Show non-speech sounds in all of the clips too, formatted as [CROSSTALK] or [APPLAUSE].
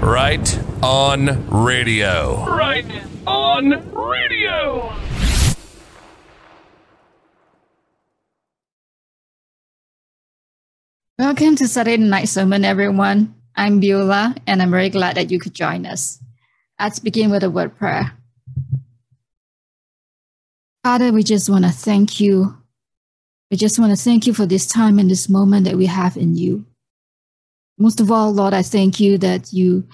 Right on radio. Right on radio. Welcome to Saturday Night Sermon, everyone. I'm Beulah, and I'm very glad that you could join us. Let's begin with a word prayer. Father, we just want to thank you. We just want to thank you for this time and this moment that we have in you. Most of all, Lord, I thank you that you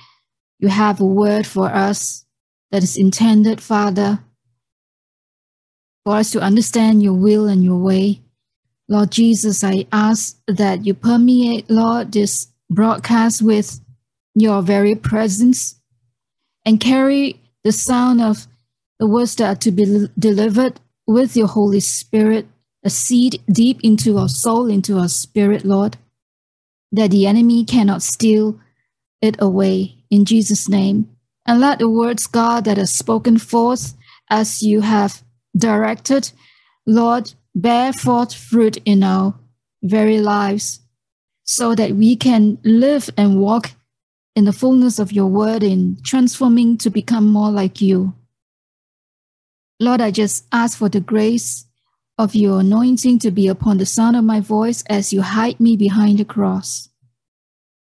you have a word for us that is intended, Father, for us to understand your will and your way. Lord Jesus, I ask that you permeate, Lord, this broadcast with your very presence and carry the sound of the words that are to be delivered with your Holy Spirit, a seed deep into our soul, into our spirit, Lord, that the enemy cannot steal it away. In Jesus' name. And let the words, God, that are spoken forth as you have directed, Lord, bear forth fruit in our very lives so that we can live and walk in the fullness of your word in transforming to become more like you. Lord, I just ask for the grace of your anointing to be upon the sound of my voice as you hide me behind the cross.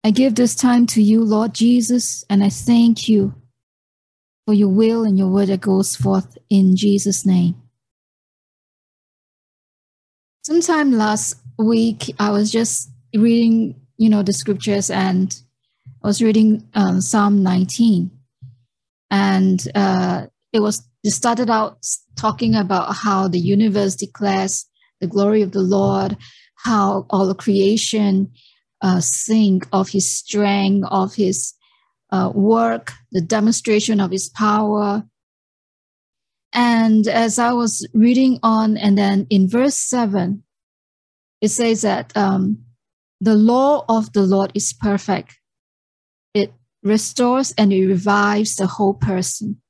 I give this time to you, Lord Jesus, and I thank you for your will and your word that goes forth in Jesus' name. Sometime last week, I was just reading, you know, the scriptures and I was reading um, Psalm 19. And uh, it was it started out talking about how the universe declares the glory of the Lord, how all the creation uh, sing of his strength, of his uh, work, the demonstration of his power. And as I was reading on, and then in verse 7, it says that um, the law of the Lord is perfect. It restores and it revives the whole person.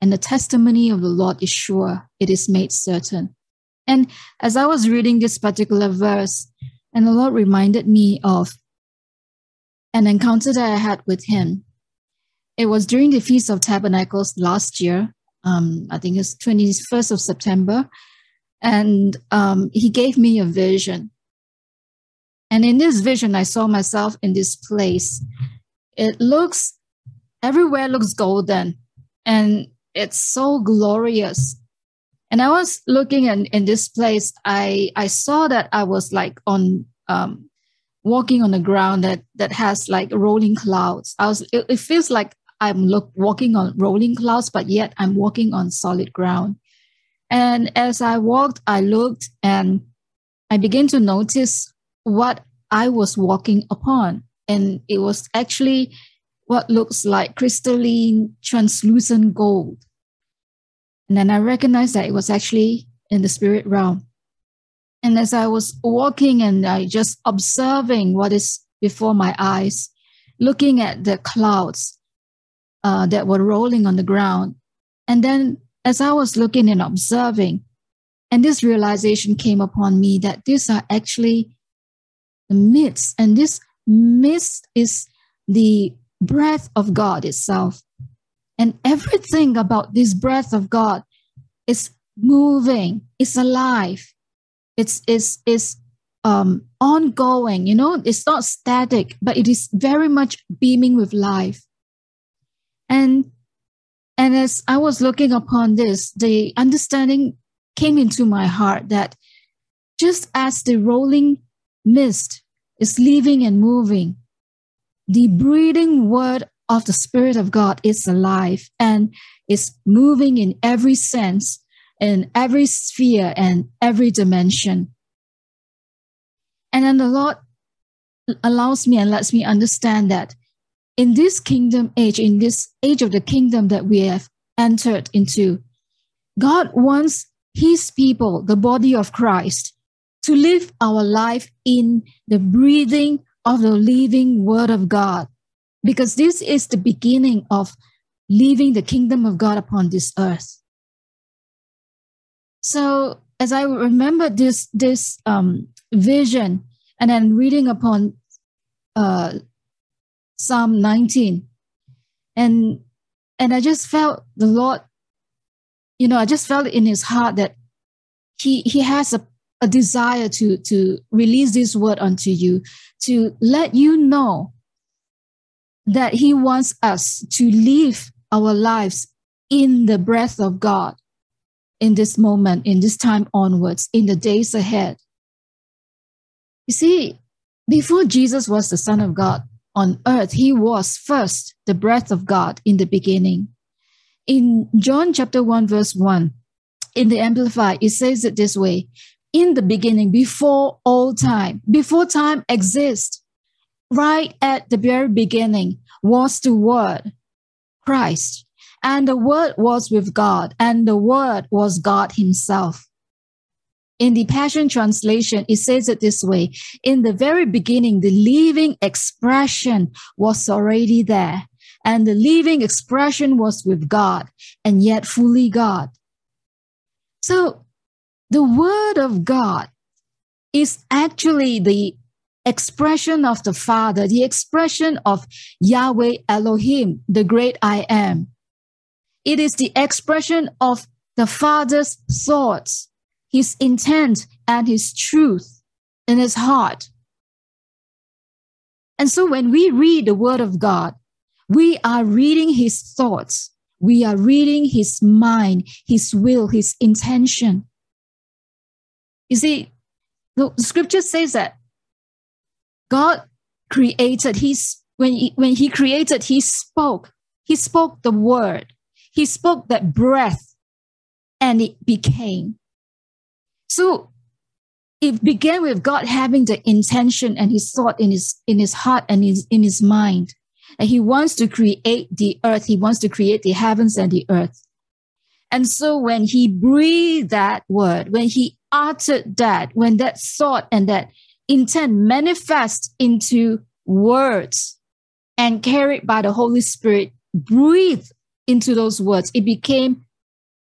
And the testimony of the Lord is sure, it is made certain. And as I was reading this particular verse, and the Lord reminded me of an encounter that I had with Him. It was during the Feast of Tabernacles last year. Um, I think it's 21st of September. And um, He gave me a vision. And in this vision, I saw myself in this place. It looks, everywhere looks golden and it's so glorious. And I was looking in, in this place, I, I saw that I was like on, um, walking on the ground that, that has like rolling clouds. I was, it, it feels like I'm look, walking on rolling clouds, but yet I'm walking on solid ground. And as I walked, I looked and I began to notice what I was walking upon. And it was actually what looks like crystalline, translucent gold. And then I recognized that it was actually in the spirit realm. And as I was walking and I just observing what is before my eyes, looking at the clouds uh, that were rolling on the ground. And then as I was looking and observing, and this realization came upon me that these are actually the mist, and this mist is the breath of God itself. And everything about this breath of God is moving, it's alive, it's, it's, it's um, ongoing, you know, it's not static, but it is very much beaming with life. And and as I was looking upon this, the understanding came into my heart that just as the rolling mist is leaving and moving. The breathing word of the Spirit of God is alive and is moving in every sense, in every sphere, and every dimension. And then the Lord allows me and lets me understand that in this kingdom age, in this age of the kingdom that we have entered into, God wants his people, the body of Christ, to live our life in the breathing of the living word of God, because this is the beginning of leaving the kingdom of God upon this earth. So as I remember this this um, vision, and then reading upon uh, Psalm 19, And and I just felt the Lord, you know, I just felt in his heart that he he has a, a desire to to release this word unto you, to let you know that he wants us to live our lives in the breath of God in this moment, in this time onwards, in the days ahead. You see, before Jesus was the Son of God on earth, he was first the breath of God in the beginning. In John chapter 1, verse 1, in the Amplified, it says it this way In the beginning, before all time, before time exists, right at the very beginning was the Word, Christ. And the Word was with God, and the Word was God Himself. In the Passion Translation, it says it this way In the very beginning, the living expression was already there, and the living expression was with God, and yet fully God. So, the Word of God is actually the expression of the Father, the expression of Yahweh Elohim, the great I am. It is the expression of the Father's thoughts, his intent, and his truth in his heart. And so when we read the Word of God, we are reading his thoughts, we are reading his mind, his will, his intention. You see, the scripture says that God created, He's when he, when he created, he spoke. He spoke the word. He spoke that breath and it became. So it began with God having the intention and his thought in his in his heart and his, in his mind. And he wants to create the earth. He wants to create the heavens and the earth. And so when he breathed that word, when he uttered that, when that thought and that intent manifest into words and carried by the Holy Spirit, breathed into those words. It became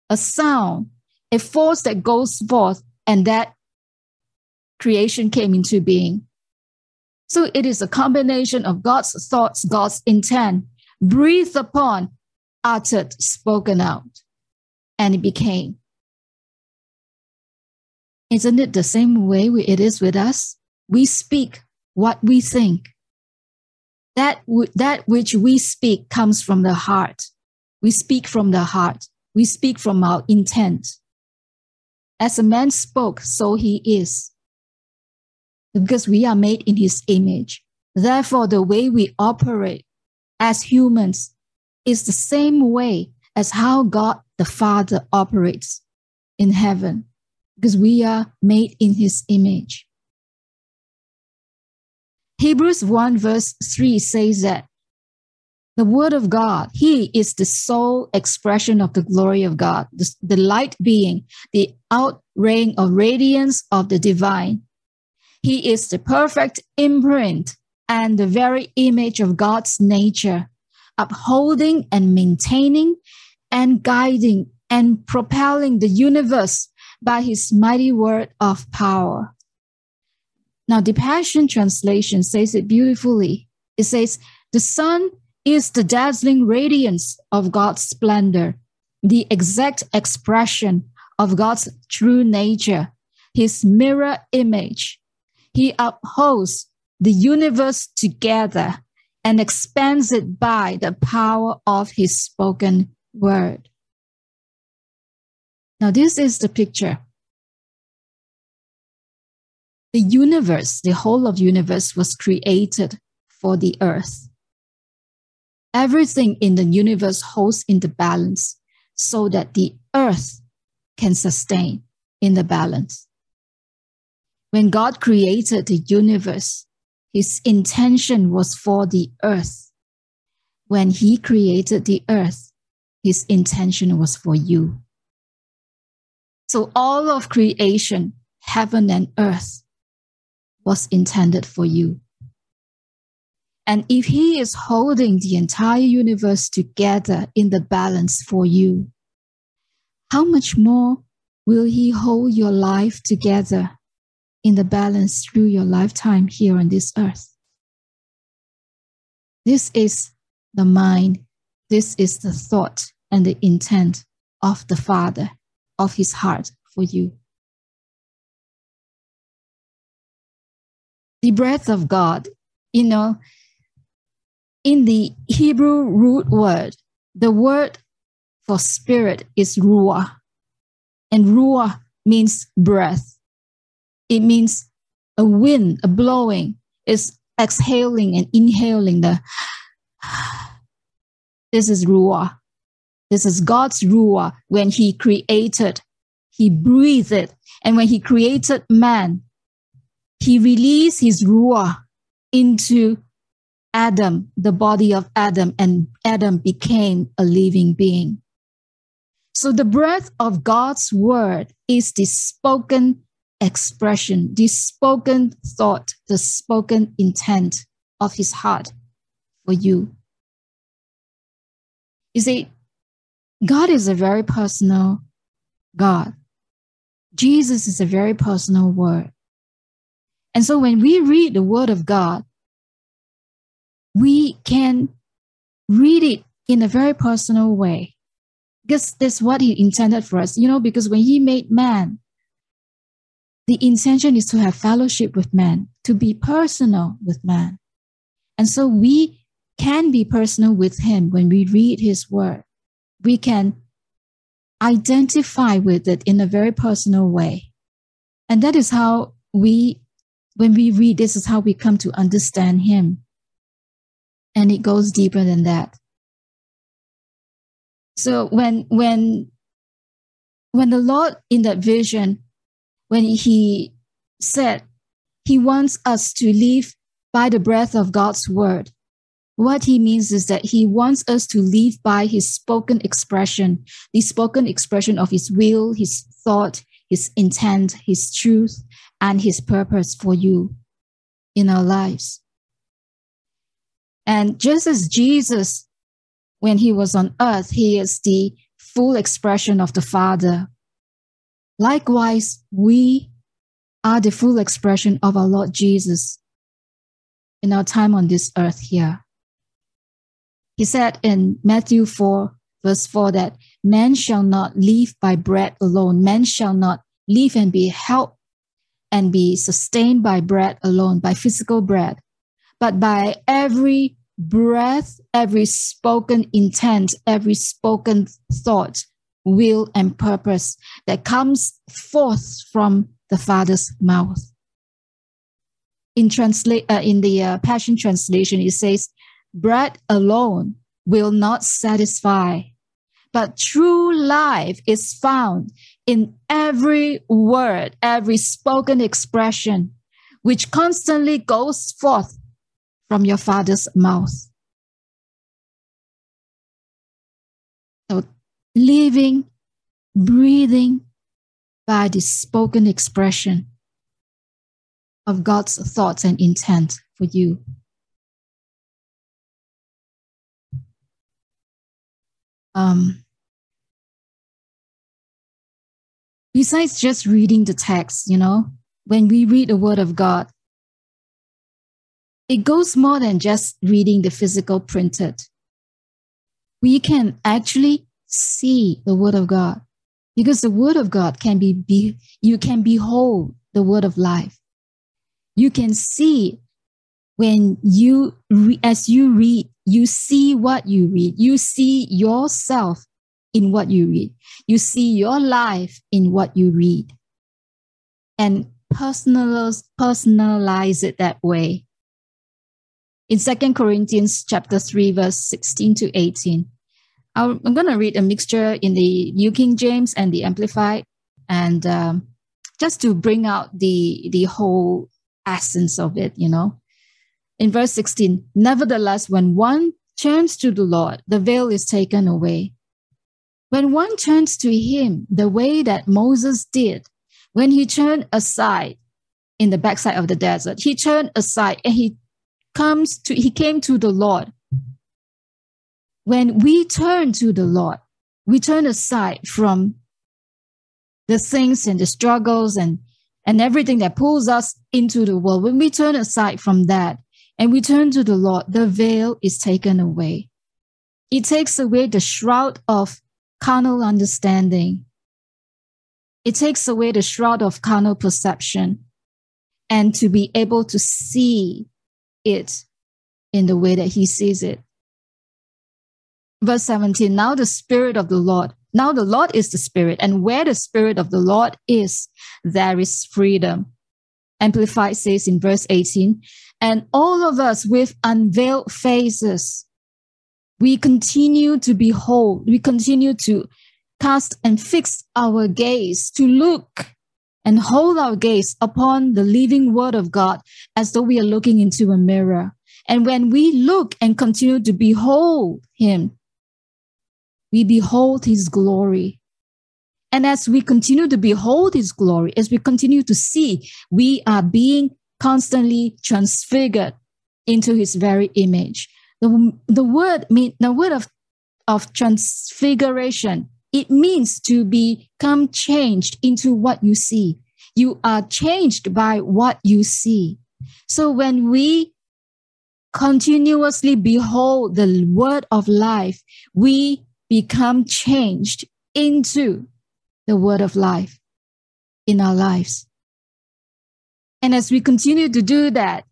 a sound, a force that goes forth, and that creation came into being. So it is a combination of God's thoughts, God's intent, breathed upon, uttered, spoken out, and it became. Isn't it the same way it is with us? We speak what we think. That, w- that which we speak comes from the heart. We speak from the heart. We speak from our intent. As a man spoke, so he is. Because we are made in his image. Therefore, the way we operate as humans is the same way as how God the Father operates in heaven, because we are made in his image. Hebrews 1 verse 3 says that the word of God, he is the sole expression of the glory of God, the, the light being, the outraying of radiance of the divine. He is the perfect imprint and the very image of God's nature, upholding and maintaining and guiding and propelling the universe by his mighty word of power. Now, the Passion Translation says it beautifully. It says, The Son is the dazzling radiance of God's splendor, the exact expression of God's true nature, his mirror image. He upholds the universe together and expands it by the power of his spoken word. Now, this is the picture. The universe, the whole of universe was created for the earth. Everything in the universe holds in the balance so that the earth can sustain in the balance. When God created the universe, his intention was for the earth. When he created the earth, his intention was for you. So all of creation, heaven and earth, was intended for you. And if He is holding the entire universe together in the balance for you, how much more will He hold your life together in the balance through your lifetime here on this earth? This is the mind this is the thought and the intent of the Father, of his heart for you. The breath of God, you know, in the Hebrew root word, the word for spirit is ruah. And ruah means breath. It means a wind, a blowing. It's exhaling and inhaling the this is ruah. This is God's ruah when he created. He breathed it. And when he created man, he released his ruah into Adam, the body of Adam, and Adam became a living being. So the breath of God's word is the spoken expression, the spoken thought, the spoken intent of his heart for you. You see, God is a very personal God. Jesus is a very personal word. And so when we read the word of God, we can read it in a very personal way because that's what he intended for us you know because when he made man the intention is to have fellowship with man to be personal with man and so we can be personal with him when we read his word. We can identify with it in a very personal way. And that is how we when we read this is how we come to understand him. And it goes deeper than that. So when when when the lord in that vision when he said he wants us to live by the breath of god's word what he means is that he wants us to live by his spoken expression the spoken expression of his will his thought his intent his truth and his purpose for you in our lives and just as Jesus, when he was on earth, he is the full expression of the Father. Likewise, we are the full expression of our Lord Jesus in our time on this earth here. He said in Matthew 4, verse 4, that man shall not live by bread alone. Man shall not live and be helped and be sustained by bread alone, by physical bread, but by every breath, every spoken intent, every spoken thought, will, and purpose that comes forth from the Father's mouth. In, translate, uh, in the uh, Passion Translation, it says, Bread alone will not satisfy, but true life is found in every word, every spoken expression, which constantly goes forth from your father's mouth. So, living, breathing by the spoken expression of God's thoughts and intent for you. Um, besides just reading the text, you know, when we read the Word of God, it goes more than just reading the physical printed. We can actually see the word of God because the word of God can be, be you can behold the word of life. You can see when you re, as you read, you see what you read. You see yourself in what you read. You see your life in what you read. And personalize, personalize it that way in Second Corinthians chapter 3, verse 16 to 18. I'm going to read a mixture in the New King James and the Amplified, and um, just to bring out the the whole essence of it, you know. In verse 16, nevertheless, when one turns to the Lord, the veil is taken away. When one turns to Him, the way that Moses did, when he turned aside in the backside of the desert, he turned aside and he comes to he came to the Lord. When we turn to the Lord, we turn aside from the things and the struggles and and everything that pulls us into the world. When we turn aside from that and we turn to the Lord, the veil is taken away. It takes away the shroud of carnal understanding. It takes away the shroud of carnal perception and to be able to see it in the way that he sees it. Verse 17 Now the Spirit of the Lord, now the Lord is the Spirit, and where the Spirit of the Lord is, there is freedom. Amplified says in verse 18, and all of us with unveiled faces, we continue to behold, we continue to cast and fix our gaze, to look and hold our gaze upon the living word of God as though we are looking into a mirror. And when we look and continue to behold him, we behold his glory. And as we continue to behold his glory, as we continue to see, we are being constantly transfigured into his very image. The, the word mean the word of, of transfiguration, it means to become changed into what you see. You are changed by what you see. So when we continuously behold the word of life, we become changed into the word of life in our lives. And as we continue to do that,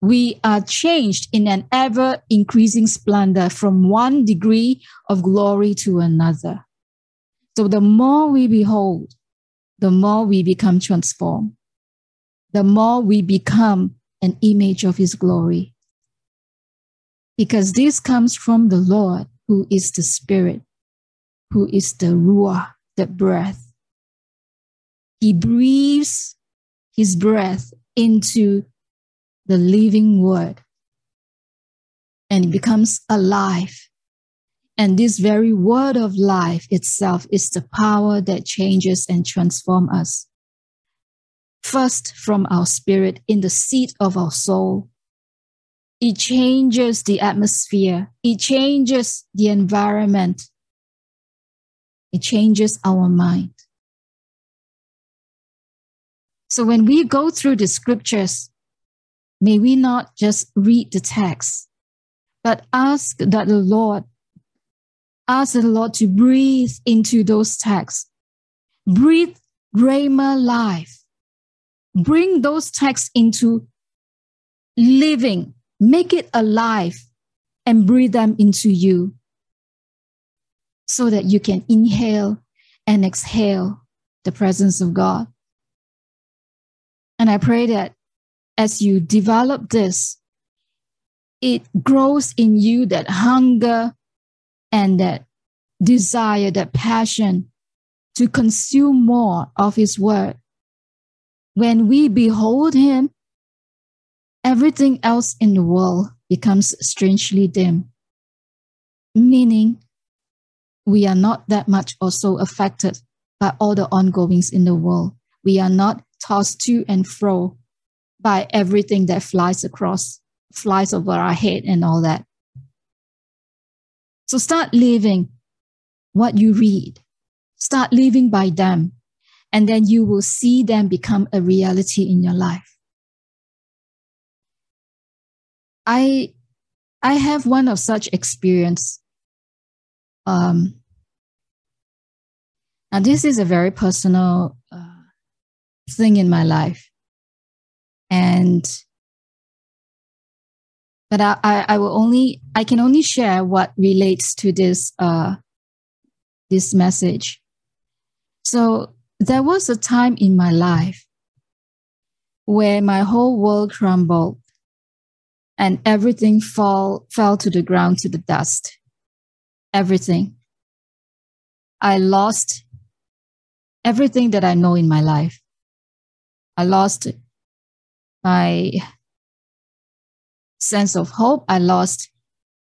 we are changed in an ever increasing splendor from one degree of glory to another. So the more we behold, the more we become transformed, the more we become an image of his glory. Because this comes from the Lord, who is the Spirit, who is the Ruah, the breath. He breathes his breath into the living word and it becomes alive. And this very word of life itself is the power that changes and transforms us. First, from our spirit in the seat of our soul. It changes the atmosphere. It changes the environment. It changes our mind. So when we go through the scriptures, may we not just read the text, but ask that the Lord, ask the Lord to breathe into those texts. Breathe Rhema life. Bring those texts into living, make it alive, and breathe them into you so that you can inhale and exhale the presence of God. And I pray that as you develop this, it grows in you that hunger and that desire, that passion to consume more of His Word. When we behold Him, everything else in the world becomes strangely dim, meaning we are not that much also affected by all the ongoings in the world. We are not tossed to and fro by everything that flies across, flies over our head and all that. So start living what you read. Start living by them. And then you will see them become a reality in your life. I, I have one of such experience. Um, now, this is a very personal uh, thing in my life. And but I, I, I will only I can only share what relates to this uh this message. So there was a time in my life where my whole world crumbled and everything fall fell to the ground to the dust. Everything. I lost everything that I know in my life. I lost my sense of hope. I lost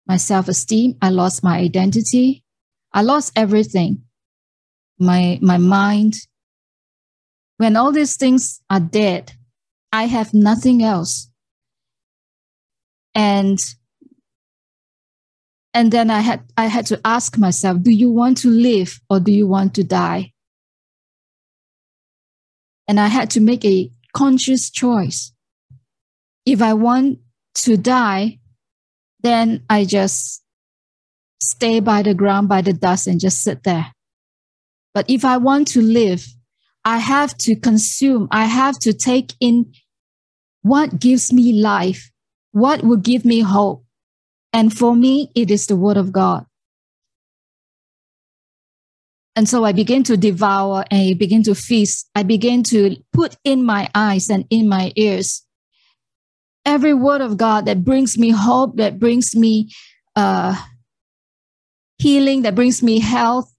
my self esteem. I lost my identity. I lost everything. My, my mind. When all these things are dead, I have nothing else. And and then I had I had to ask myself, do you want to live or do you want to die? And I had to make a conscious choice. If I want to die, then I just stay by the ground, by the dust, and just sit there. But if I want to live, I have to consume, I have to take in what gives me life, what will give me hope. And for me, it is the word of God. And so I begin to devour and I begin to feast. I begin to put in my eyes and in my ears every word of God that brings me hope, that brings me uh, healing, that brings me health,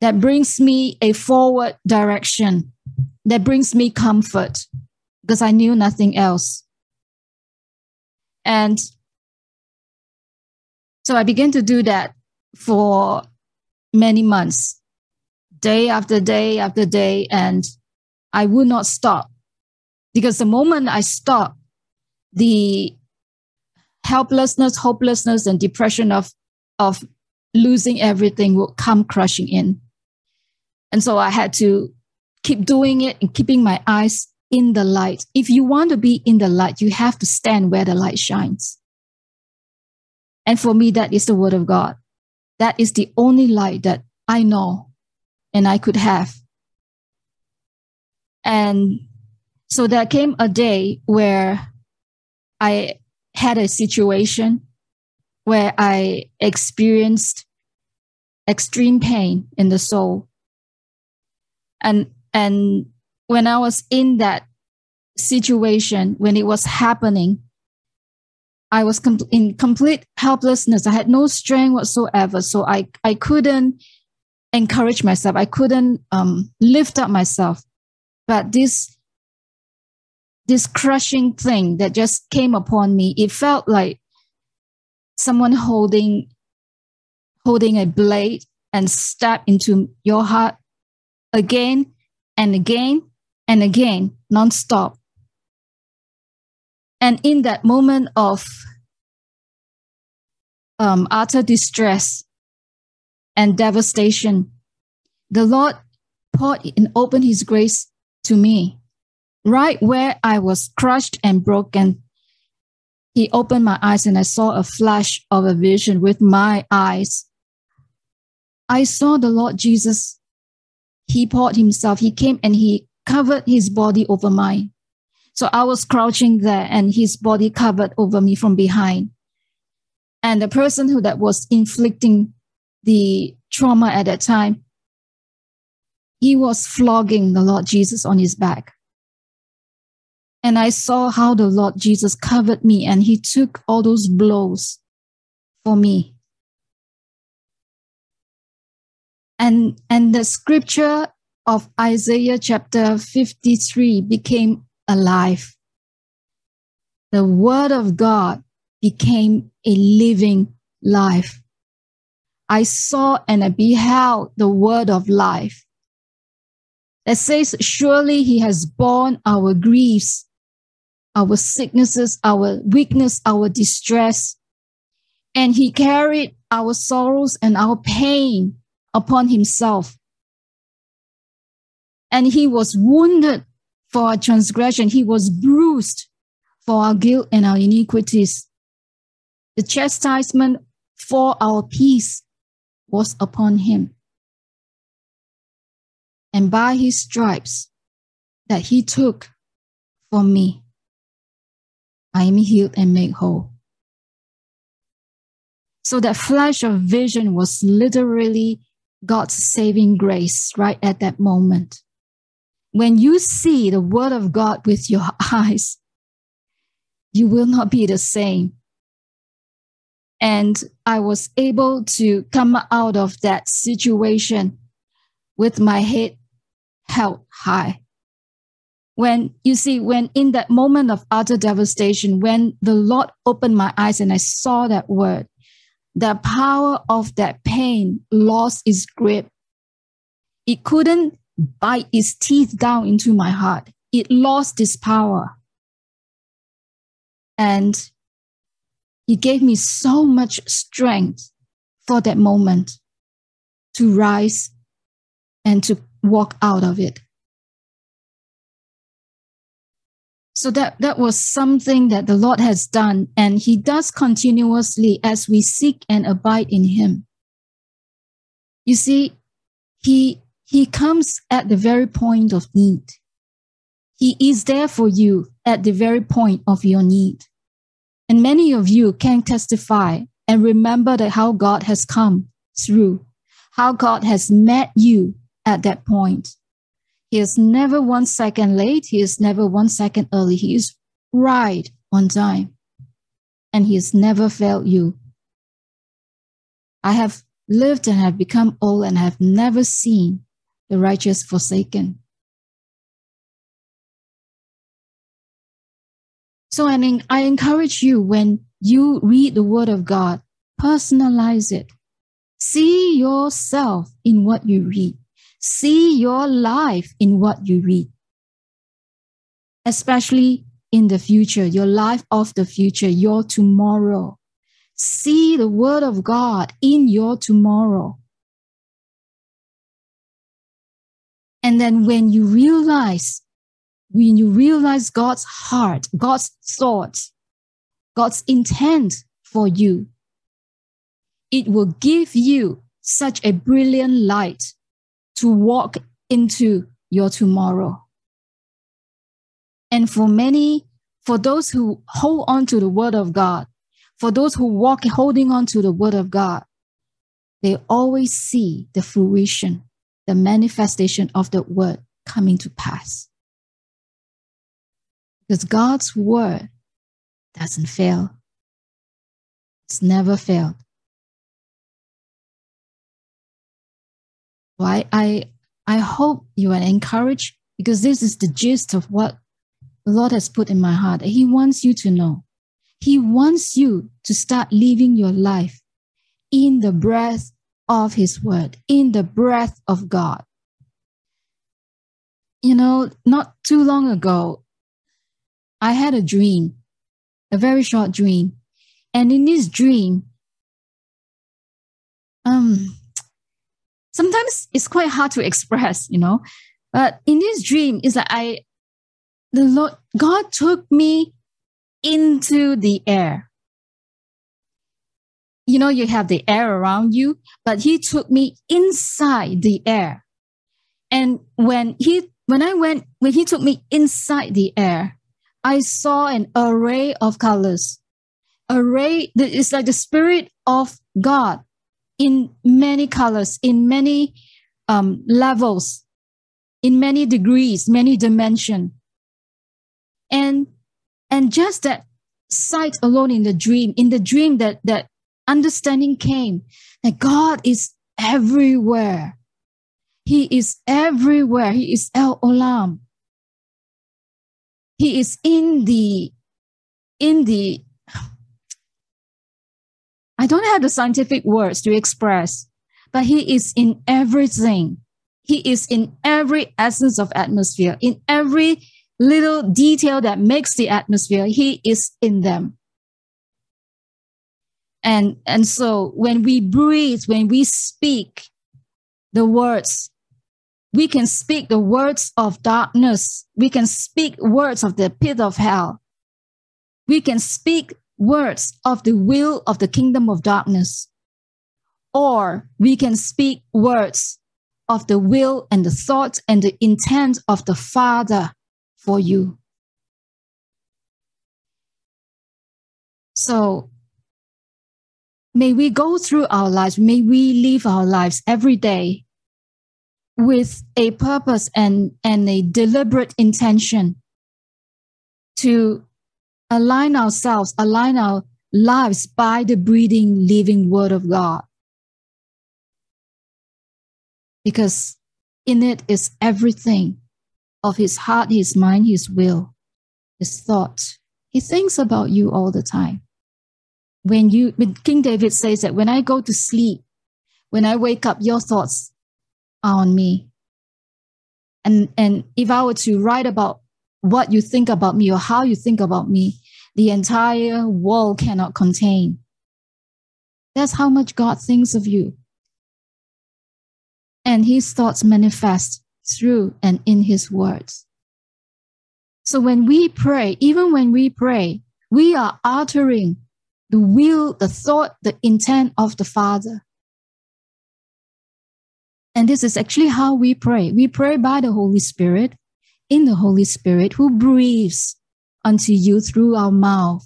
that brings me a forward direction, that brings me comfort, because I knew nothing else. And so I began to do that for many months, day after day after day, and I would not stop. Because the moment I stop, the helplessness, hopelessness, and depression of, of losing everything will come crushing in. And so I had to keep doing it and keeping my eyes in the light. If you want to be in the light, you have to stand where the light shines. And for me, that is the word of God. That is the only light that I know and I could have. And so there came a day where I had a situation where I experienced extreme pain in the soul. And, and when I was in that situation, when it was happening, I was com- in complete helplessness. I had no strength whatsoever. So I, I couldn't encourage myself. I couldn't um, lift up myself. But this this crushing thing that just came upon me. It felt like someone holding holding a blade and stab into your heart again and again and again, nonstop. And in that moment of um, utter distress and devastation, the Lord poured and opened His grace to me right where I was crushed and broken, he opened my eyes and I saw a flash of a vision with my eyes. I saw the Lord Jesus. He poured himself, he came and he covered his body over mine. So I was crouching there and his body covered over me from behind. And the person who that was inflicting the trauma at that time, he was flogging the Lord Jesus on his back. And I saw how the Lord Jesus covered me and he took all those blows for me. And, and the scripture of Isaiah chapter 53 became alive. The word of God became a living life. I saw and I beheld the word of life that says, Surely he has borne our griefs our sicknesses, our weakness, our distress. And he carried our sorrows and our pain upon himself. And he was wounded for our transgression. He was bruised for our guilt and our iniquities. The chastisement for our peace was upon him. And by his stripes that he took for me, I am healed and made whole. So that flash of vision was literally God's saving grace right at that moment. When you see the word of God with your [LAUGHS] eyes, you will not be the same. And I was able to come out of that situation with my head held high. When you see when in that moment of utter devastation when the lord opened my eyes and i saw that word the power of that pain lost its grip. It couldn't bite its teeth down into my heart. It lost its power. And he gave me so much strength for that moment to rise and to walk out of it So that, that was something that the Lord has done, and He does continuously as we seek and abide in Him. You see, He, he comes at the very point of need. He is there for you at the very point of your need. And many of you can testify and remember that how God has come through, how God has met you at that point. He is never one second late. He is never one second early. He is right on time. And he has never failed you. I have lived and have become old and have never seen the righteous forsaken. So I mean, I encourage you when you read the word of God, personalize it. See yourself in what you read. See your life in what you read. Especially in the future, your life of the future, your tomorrow. See the word of God in your tomorrow. And then when you realize, when you realize God's heart, God's thoughts, God's intent for you, it will give you such a brilliant light to walk into your tomorrow. And for many, for those who hold on to the word of God, for those who walk holding on to the word of God, they always see the fruition, the manifestation of the word coming to pass. Because God's word doesn't fail. It's never failed. Why I I hope you are encouraged because this is the gist of what the Lord has put in my heart. He wants you to know. He wants you to start living your life in the breath of His Word, in the breath of God. You know, not too long ago, I had a dream, a very short dream. And in this dream, um, sometimes it's quite hard to express, you know. But in this dream, it's like I, the Lord, God took me into the air. You know, you have the air around you, but He took me inside the air. And when He, when I went, when He took me inside the air, I saw an array of colors. Array, it's like the Spirit of God in many colors, in many um, levels, in many degrees, many dimension. And and just that sight alone in the dream, in the dream that that understanding came that God is everywhere. He is everywhere. He is El Olam. He is in the in the I don't have the scientific words to express, but he is in everything. He is in every essence of atmosphere, in every little detail that makes the atmosphere. He is in them. And, and so when we breathe, when we speak the words, we can speak the words of darkness. We can speak words of the pit of hell. We can speak words of the will of the kingdom of darkness, or we can speak words of the will and the thoughts and the intent of the Father for you. So, may we go through our lives, may we live our lives every day with a purpose and, and a deliberate intention to align ourselves, align our lives by the breathing, living Word of God. Because in it is everything of His heart, His mind, His will, His thought. He thinks about you all the time. When you, King David says that when I go to sleep, when I wake up, your thoughts on me. And, and if I were to write about what you think about me or how you think about me, the entire world cannot contain. That's how much God thinks of you. And his thoughts manifest through and in his words. So when we pray, even when we pray, we are uttering the will, the thought, the intent of the Father. And this is actually how we pray. We pray by the Holy Spirit, in the Holy Spirit, who breathes unto you through our mouth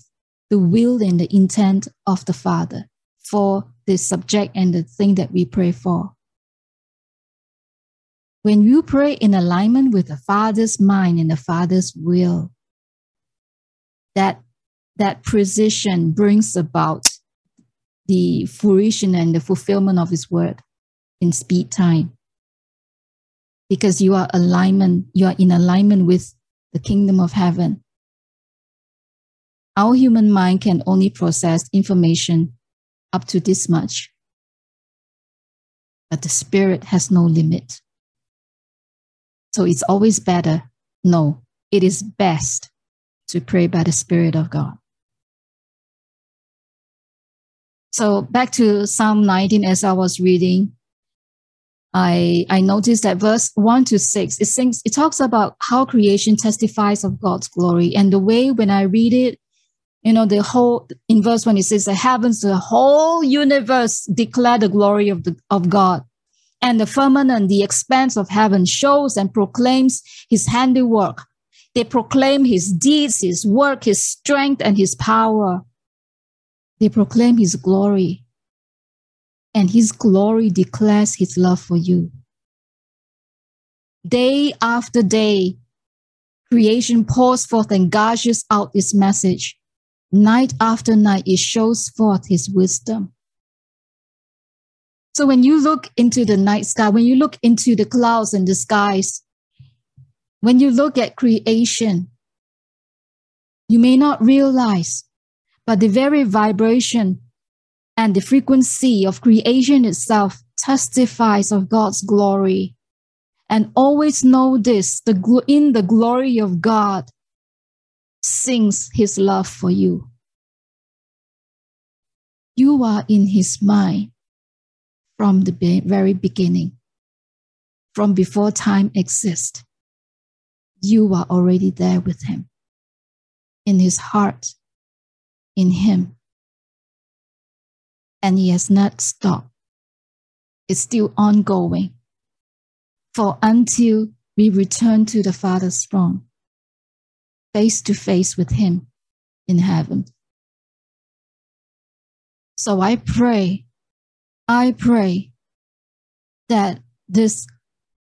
the will and the intent of the Father for the subject and the thing that we pray for. When you pray in alignment with the Father's mind and the Father's will, that, that precision brings about the fruition and the fulfillment of His word in speed time. Because you are alignment, you are in alignment with the kingdom of heaven. Our human mind can only process information up to this much. But the spirit has no limit. So it's always better. No, it is best to pray by the Spirit of God. So back to Psalm 19 as I was reading, I, I noticed that verse 1 to 6, it sings, it talks about how creation testifies of God's glory. And the way when I read it, you know, the whole in verse 1 it says the heavens, the whole universe declare the glory of the of God. And the firmament, the expanse of heaven shows and proclaims his handiwork. They proclaim his deeds, his work, his strength, and his power. They proclaim his glory. And his glory declares his love for you. Day after day, creation pours forth and gushes out its message. Night after night, it shows forth his wisdom. So when you look into the night sky, when you look into the clouds and the skies, when you look at creation, you may not realize, but the very vibration and the frequency of creation itself testifies of God's glory. And always know this the, in the glory of God, sings his love for you. You are in his mind from the very beginning, from before time exists. You are already there with him, in his heart, in him. And he has not stopped. It's still ongoing. For until we return to the Father's throne, face to face with Him in heaven. So I pray, I pray that this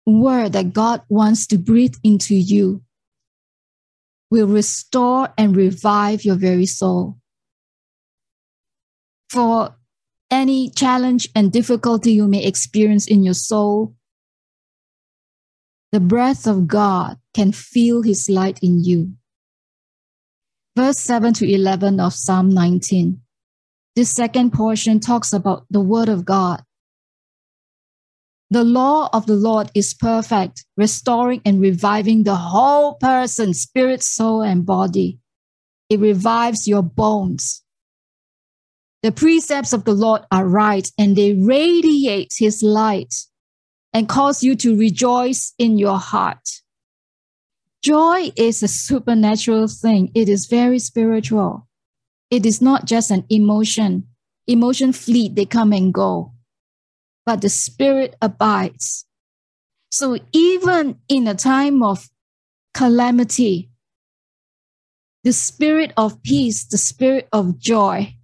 word that God wants to breathe into you will restore and revive your very soul. For any challenge and difficulty you may experience in your soul, the breath of God can feel His light in you verse 7 to 11 of Psalm 19. This second portion talks about the word of God. The law of the Lord is perfect, restoring and reviving the whole person, spirit, soul, and body. It revives your bones. The precepts of the Lord are right and they radiate his light and cause you to rejoice in your heart. Joy is a supernatural thing. It is very spiritual. It is not just an emotion. Emotion fleet, they come and go. But the spirit abides. So even in a time of calamity, the spirit of peace, the spirit of joy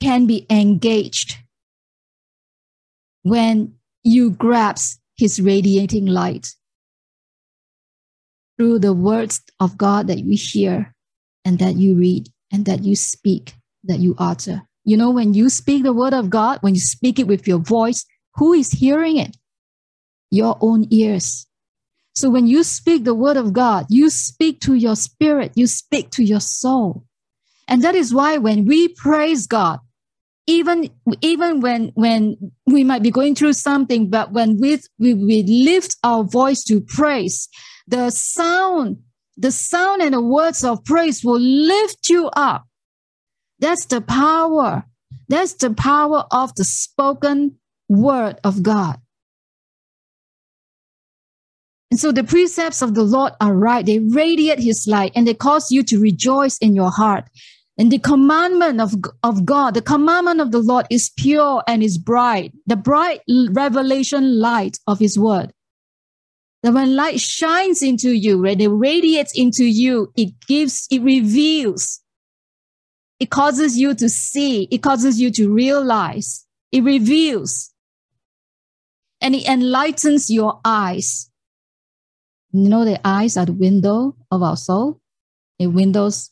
can be engaged when you grasp his radiating light through the words of God that you hear and that you read and that you speak, that you utter. You know, when you speak the word of God, when you speak it with your voice, who is hearing it? Your own ears. So when you speak the word of God, you speak to your spirit, you speak to your soul. And that is why when we praise God, even even when when we might be going through something, but when we, we, we lift our voice to praise, the sound, the sound and the words of praise will lift you up. That's the power. That's the power of the spoken word of God. And so the precepts of the Lord are right. They radiate his light and they cause you to rejoice in your heart. And the commandment of, of God, the commandment of the Lord is pure and is bright, the bright revelation light of his word. That when light shines into you, when it radiates into you, it gives, it reveals, it causes you to see, it causes you to realize, it reveals, and it enlightens your eyes. You know, the eyes are the window of our soul, the windows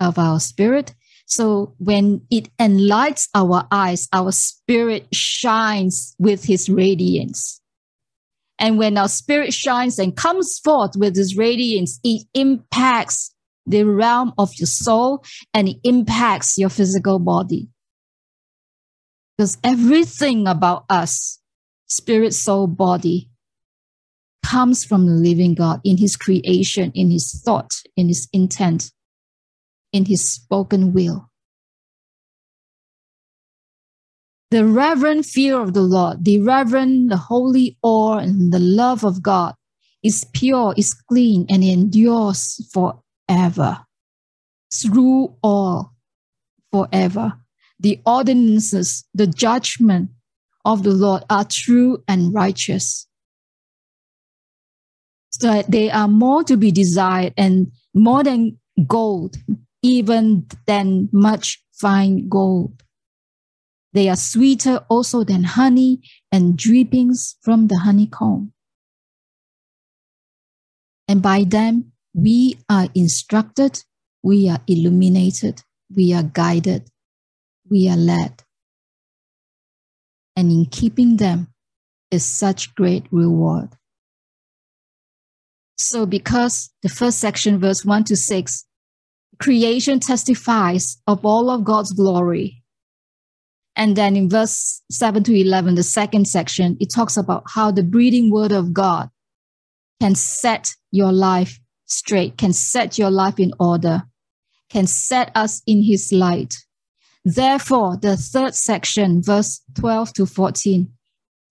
of our spirit. So when it enlightens our eyes, our spirit shines with his radiance. And when our spirit shines and comes forth with this radiance, it impacts the realm of your soul and it impacts your physical body. Because everything about us, spirit, soul, body, comes from the living God in his creation, in his thought, in his intent in his spoken will. The reverent fear of the Lord, the reverent, the holy awe, and the love of God is pure, is clean, and endures forever. Through all, forever. The ordinances, the judgment of the Lord are true and righteous. So they are more to be desired and more than gold, even than much fine gold. They are sweeter also than honey and drippings from the honeycomb. And by them we are instructed, we are illuminated, we are guided, we are led. And in keeping them is such great reward. So, because the first section, verse 1 to 6, creation testifies of all of God's glory. And then in verse 7 to 11, the second section, it talks about how the breathing word of God can set your life straight, can set your life in order, can set us in his light. Therefore, the third section, verse 12 to 14,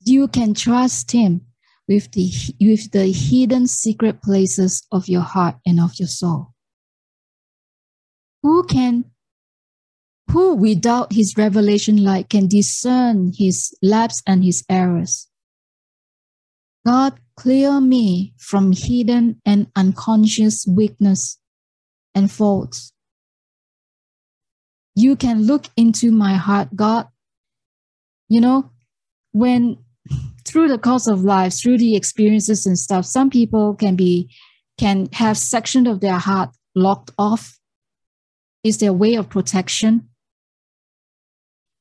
you can trust him with the, with the hidden secret places of your heart and of your soul. Who can, who without his revelation light can discern his lapse and his errors? God, clear me from hidden and unconscious weakness and faults. You can look into my heart, God. You know, when through the course of life, through the experiences and stuff, some people can be can have section of their heart locked off is their way of protection.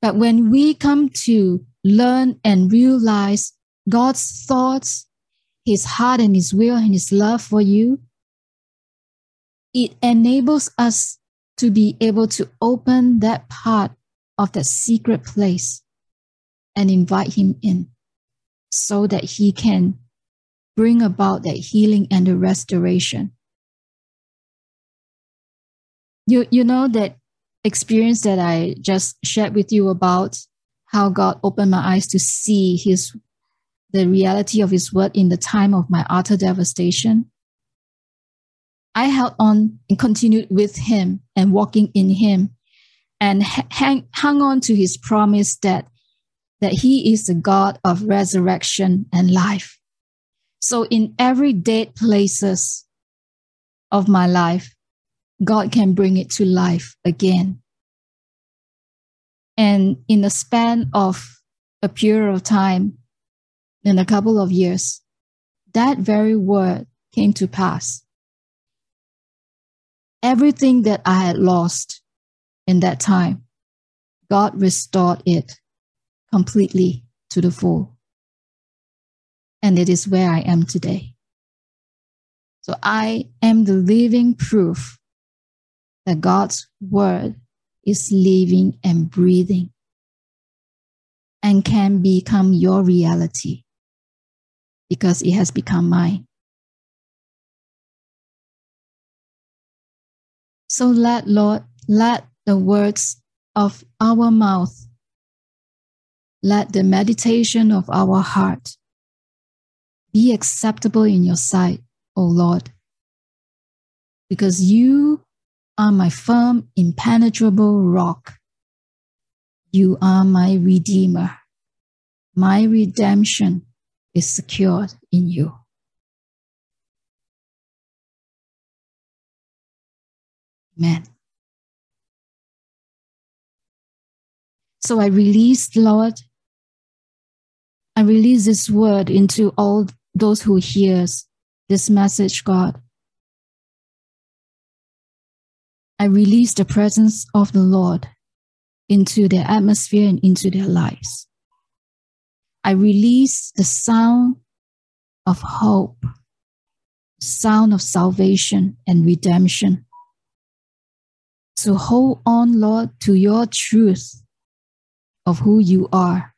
But when we come to learn and realize God's thoughts, His heart and His will and His love for you, it enables us to be able to open that part of that secret place and invite Him in so that He can bring about that healing and the restoration you you know that experience that I just shared with you about how God opened my eyes to see his the reality of his word in the time of my utter devastation. I held on and continued with him and walking in him and hang, hung on to his promise that that he is the God of resurrection and life. So in every dead places of my life, God can bring it to life again. And in the span of a period of time, in a couple of years, that very word came to pass. Everything that I had lost in that time, God restored it completely to the full. And it is where I am today. So I am the living proof that God's word is living and breathing and can become your reality because it has become mine. So let Lord, let the words of our mouth, let the meditation of our heart be acceptable in your sight, O Lord, because you are my firm, impenetrable rock. You are my redeemer. My redemption is secured in you. Amen. So I release, Lord, I release this word into all those who hears this message, God. I release the presence of the Lord into their atmosphere and into their lives. I release the sound of hope, sound of salvation and redemption. So hold on, Lord, to your truth of who you are.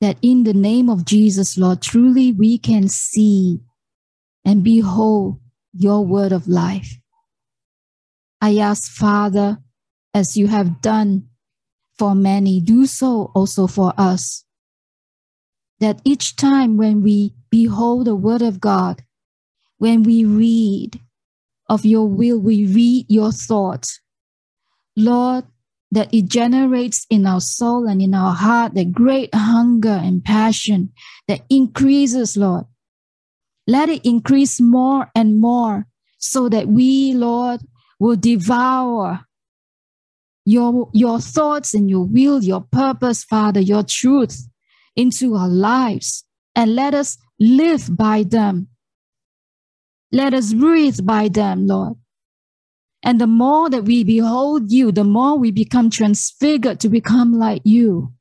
That in the name of Jesus, Lord, truly we can see and behold your word of life. I ask, Father, as you have done for many, do so also for us. That each time when we behold the word of God, when we read of your will, we read your thoughts. Lord, that it generates in our soul and in our heart the great hunger and passion that increases, Lord. Let it increase more and more so that we, Lord, will devour your, your thoughts and your will, your purpose, Father, your truth into our lives. And let us live by them. Let us breathe by them, Lord. And the more that we behold you, the more we become transfigured to become like you.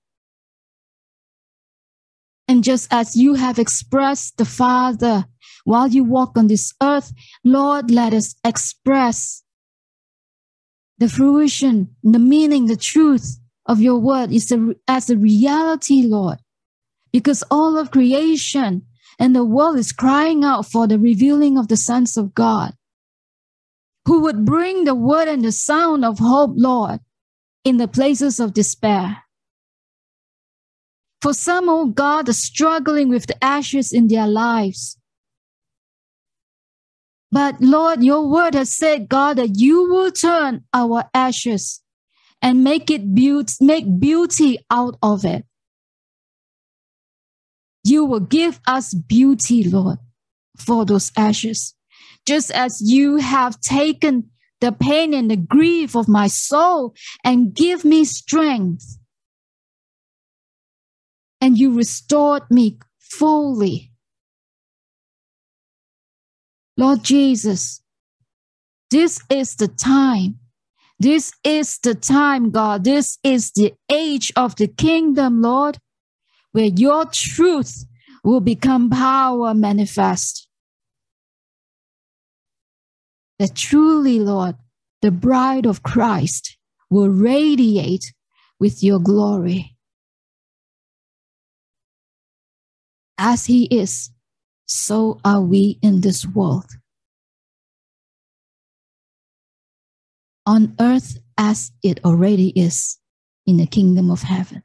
And just as you have expressed the Father while you walk on this earth, Lord, let us express the fruition, the meaning, the truth of your word is a, as a reality, Lord. Because all of creation and the world is crying out for the revealing of the sons of God who would bring the word and the sound of hope, Lord, in the places of despair. For some, oh God, are struggling with the ashes in their lives. But Lord, your word has said, God, that you will turn our ashes and make it beauty, make beauty out of it. You will give us beauty, Lord, for those ashes just as you have taken the pain and the grief of my soul and give me strength. And you restored me fully. Lord Jesus, this is the time. This is the time, God. This is the age of the kingdom, Lord, where your truth will become power manifest that truly, Lord, the bride of Christ will radiate with your glory. As he is, so are we in this world. On earth as it already is in the kingdom of heaven.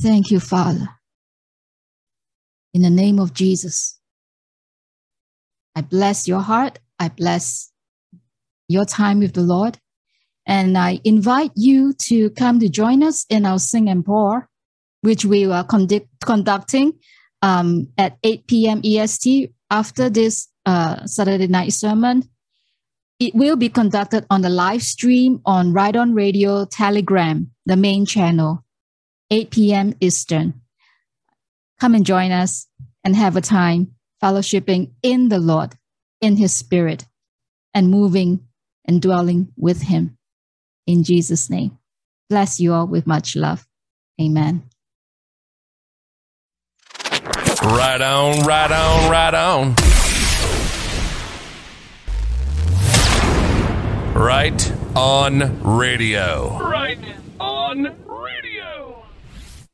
Thank you, Father. In the name of Jesus. I bless your heart. I bless your time with the Lord. And I invite you to come to join us in our Sing and Pour, which we are conduct- conducting um, at 8 p.m. EST after this uh, Saturday night sermon. It will be conducted on the live stream on Right On Radio Telegram, the main channel, 8 p.m. Eastern. Come and join us and have a time fellowshipping in the Lord, in His Spirit, and moving and dwelling with Him. In Jesus' name. Bless you all with much love. Amen. Right on, right on, right on. Right on radio. Right on